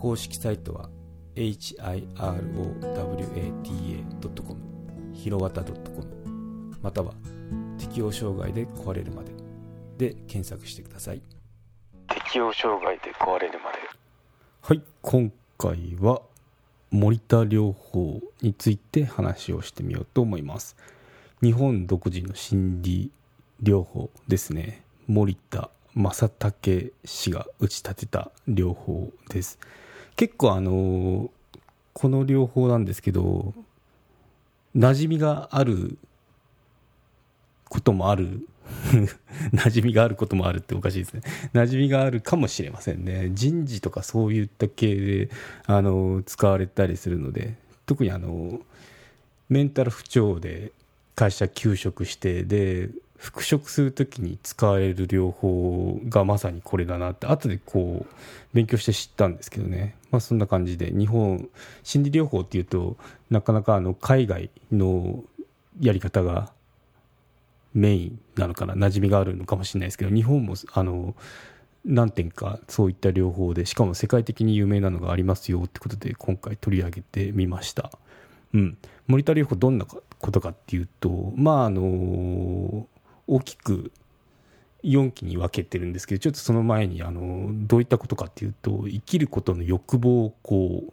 公式サイトは hirowata.com ひろわた .com または適応障害で壊れるまで。で検索してください。適応障害で壊れるまで。はい今回は森田療法について話をしてみようと思います。日本独自の心理療法ですね。森田正武氏が打ち立てた療法です結構あのこの療法なんですけど馴染みがあることもある。馴染みがあることもあるっておかしいですね。馴染みがあるかもしれませんね。人事とかそういった系であの使われたりするので特にあのメンタル不調で会社休職してで復職する時に使われる療法がまさにこれだなって後でこう勉強して知ったんですけどね、まあ、そんな感じで日本心理療法っていうとなかなかあの海外のやり方がメインなのかな馴染みがあるのかもしれないですけど日本もあの何点かそういった療法でしかも世界的に有名なのがありますよってことで今回取り上げてみました。うん、森田療法どんなことかっていうとまああの大きく4期に分けてるんですけどちょっとその前にあのどういったことかっていうと生きることの欲望をこう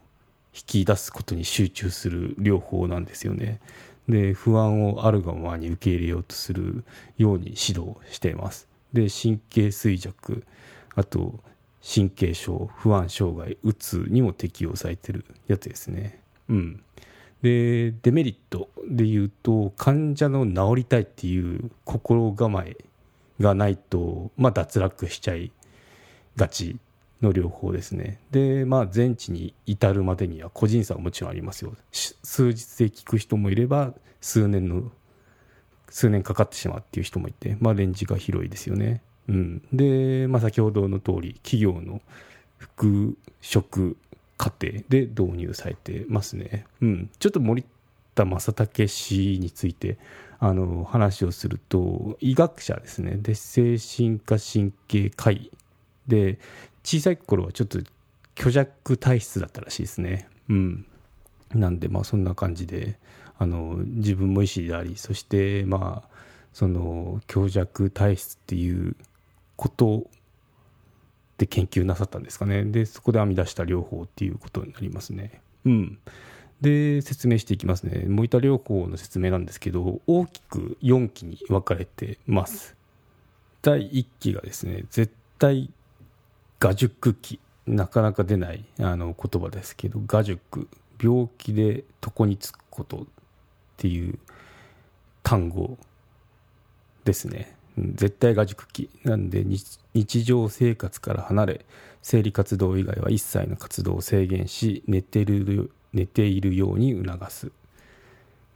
引き出すことに集中する療法なんですよね。で不安をあるがままに受け入れようとするように指導しています。で神経衰弱あと神経症不安障害うつにも適用されてるやつですね。うんでデメリットで言うと患者の治りたいっていう心構えがないと、まあ、脱落しちゃいがちの療法ですね。でまあ全治に至るまでには個人差はもちろんありますよ。数日で効く人もいれば数年の数年かかってしまうっていう人もいて、まあ、レンジが広いですよね、うん、で、まあ、先ほどの通り企業の復職過程で導入されてますね。うん、ちょっと森田正武氏についてあの話をすると医学者ですねで精神科神経科医で小さい頃はちょっと虚弱体質だったらしいですね。うん、なんでまあそんな感じであの自分も医師でありそしてまあその虚弱体質っていうことで研究なさったんですかね。でそこで編み出した療法っていうことになりますね。うん。で説明していきますね。モイタ療法の説明なんですけど大きく4期に分かれてます。第1期がですね絶対画熟期。なかなか出ないあの言葉ですけど画熟病気で床につくことっていう単語ですね。絶対が熟期なんで日常生活から離れ生理活動以外は一切の活動を制限し寝てる寝ているように促す。っ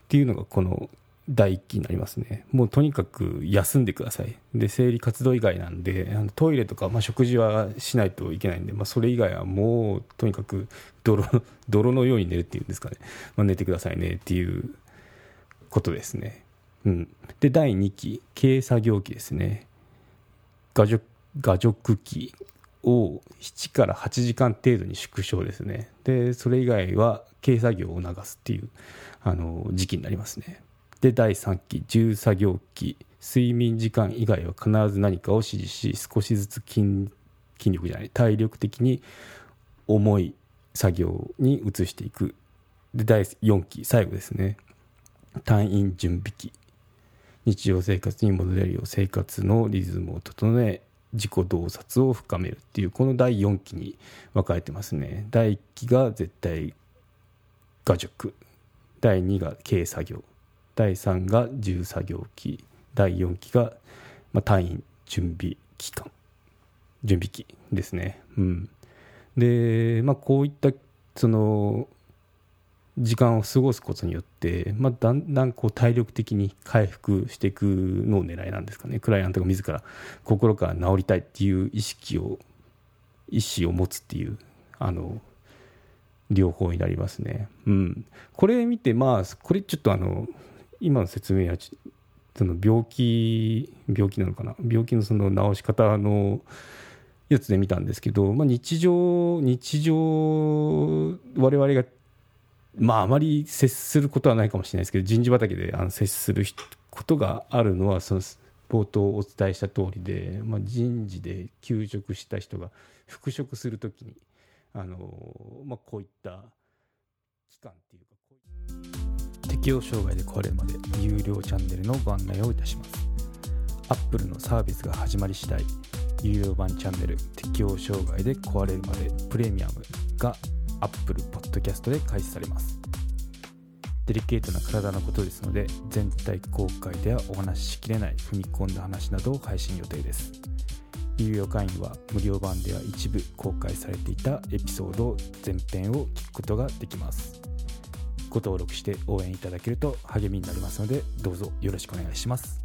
ていうのがこの第一期になりますね。もうとにかく休んでください。で生理活動以外なんでトイレとか、まあ、食事はしないといけないんで、まあ、それ以外はもうとにかく泥 泥のように寝るっていうんですかね、まあ、寝てくださいねっていうことですね。うん、で第2期軽作業期ですね。画熟画熟期を7から8時間程度に縮小ですね。でそれ以外は軽作業を促すっていうあの時期になりますね。で第3期重作業期睡眠時間以外は必ず何かを指示し少しずつ筋筋力じゃない体力的に重い作業に移していく。で第4期最後ですね。退院準備期日常生活に戻れるよう生活のリズムを整え自己洞察を深めるっていうこの第4期に分かれてますね。第1期が絶対画塾。第2が軽作業。第3が重作業期。第4期が、まあ、単位準備期間。準備期ですね。うん。で、まあ、こういったその時間を過ごすことによって、まあ、だんだんこう体力的に回復していくのを狙いなんですかね。クライアントが自ら心から治りたいっていう意識を意思を持つっていうあの両方になりますね。うん、これ見てまあこれちょっとあの今の説明はその病気病気なのかな。病気のその治し方のやつで見たんですけど、まあ、日常日常我々がまああまり接することはないかもしれないですけど人事畑であの接することがあるのはその冒頭お伝えした通りで、まあ、人事で休職した人が復職するときにあの、まあ、こういった期間っていうかこう適応障害で壊れるまで有料チャンネルのご案内をいたします。Apple のサービスが始まり次第有料版チャンネル適応障害で壊れるまでプレミアムが Apple Podcast で開始されます。デリケートな体のことですので全体公開ではお話ししきれない踏み込んだ話などを配信予定です。有料会員は無料版では一部公開されていたエピソード全編を聞くことができます。ご登録して応援いただけると励みになりますのでどうぞよろしくお願いします。